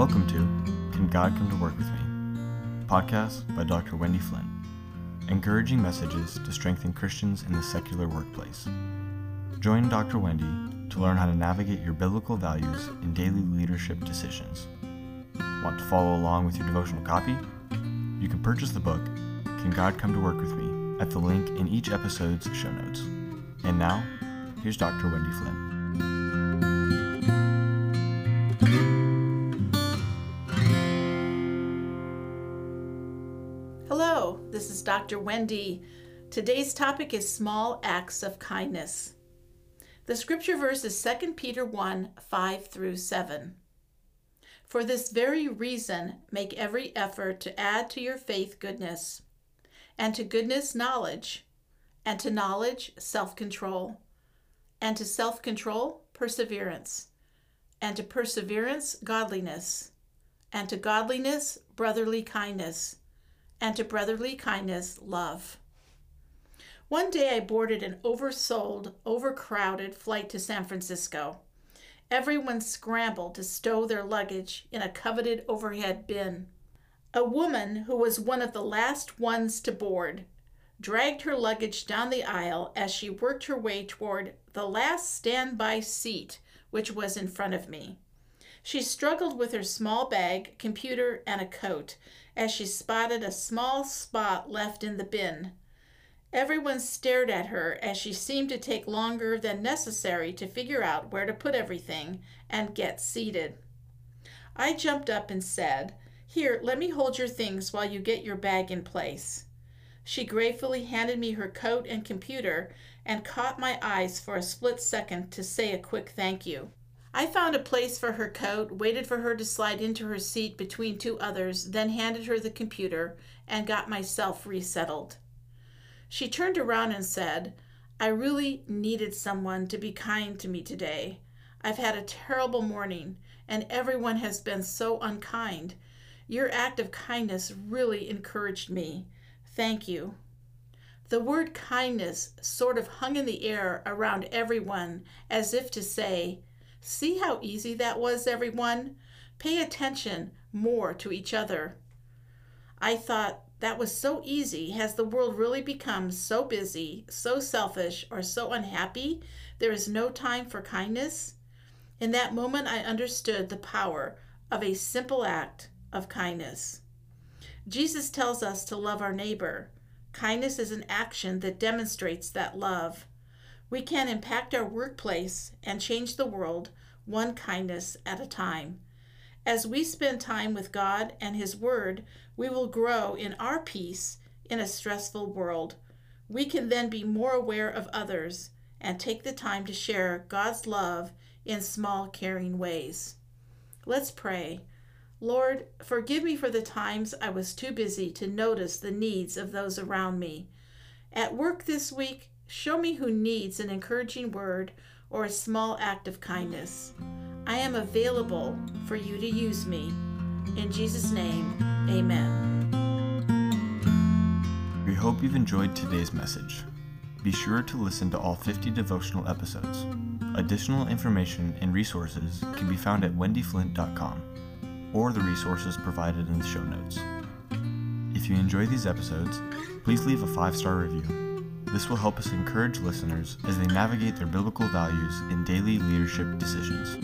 Welcome to Can God Come to Work with Me? podcast by Dr. Wendy Flint, encouraging messages to strengthen Christians in the secular workplace. Join Dr. Wendy to learn how to navigate your biblical values in daily leadership decisions. Want to follow along with your devotional copy? You can purchase the book, Can God Come to Work with Me, at the link in each episode's show notes. And now, here's Dr. Wendy Flint. Dr. Wendy. Today's topic is small acts of kindness. The scripture verse is 2 Peter 1 5 through 7. For this very reason, make every effort to add to your faith goodness, and to goodness, knowledge, and to knowledge, self control, and to self control, perseverance, and to perseverance, godliness, and to godliness, brotherly kindness and to brotherly kindness, love. One day I boarded an oversold, overcrowded flight to San Francisco. Everyone scrambled to stow their luggage in a coveted overhead bin. A woman who was one of the last ones to board dragged her luggage down the aisle as she worked her way toward the last standby seat, which was in front of me. She struggled with her small bag, computer, and a coat as she spotted a small spot left in the bin. Everyone stared at her as she seemed to take longer than necessary to figure out where to put everything and get seated. I jumped up and said, Here, let me hold your things while you get your bag in place. She gratefully handed me her coat and computer and caught my eyes for a split second to say a quick thank you. I found a place for her coat, waited for her to slide into her seat between two others, then handed her the computer and got myself resettled. She turned around and said, I really needed someone to be kind to me today. I've had a terrible morning, and everyone has been so unkind. Your act of kindness really encouraged me. Thank you. The word kindness sort of hung in the air around everyone as if to say, See how easy that was, everyone? Pay attention more to each other. I thought that was so easy. Has the world really become so busy, so selfish, or so unhappy there is no time for kindness? In that moment, I understood the power of a simple act of kindness. Jesus tells us to love our neighbor. Kindness is an action that demonstrates that love. We can impact our workplace and change the world one kindness at a time. As we spend time with God and His Word, we will grow in our peace in a stressful world. We can then be more aware of others and take the time to share God's love in small, caring ways. Let's pray. Lord, forgive me for the times I was too busy to notice the needs of those around me. At work this week, Show me who needs an encouraging word or a small act of kindness. I am available for you to use me. In Jesus' name, amen. We hope you've enjoyed today's message. Be sure to listen to all 50 devotional episodes. Additional information and resources can be found at wendyflint.com or the resources provided in the show notes. If you enjoy these episodes, please leave a five star review this will help us encourage listeners as they navigate their biblical values in daily leadership decisions.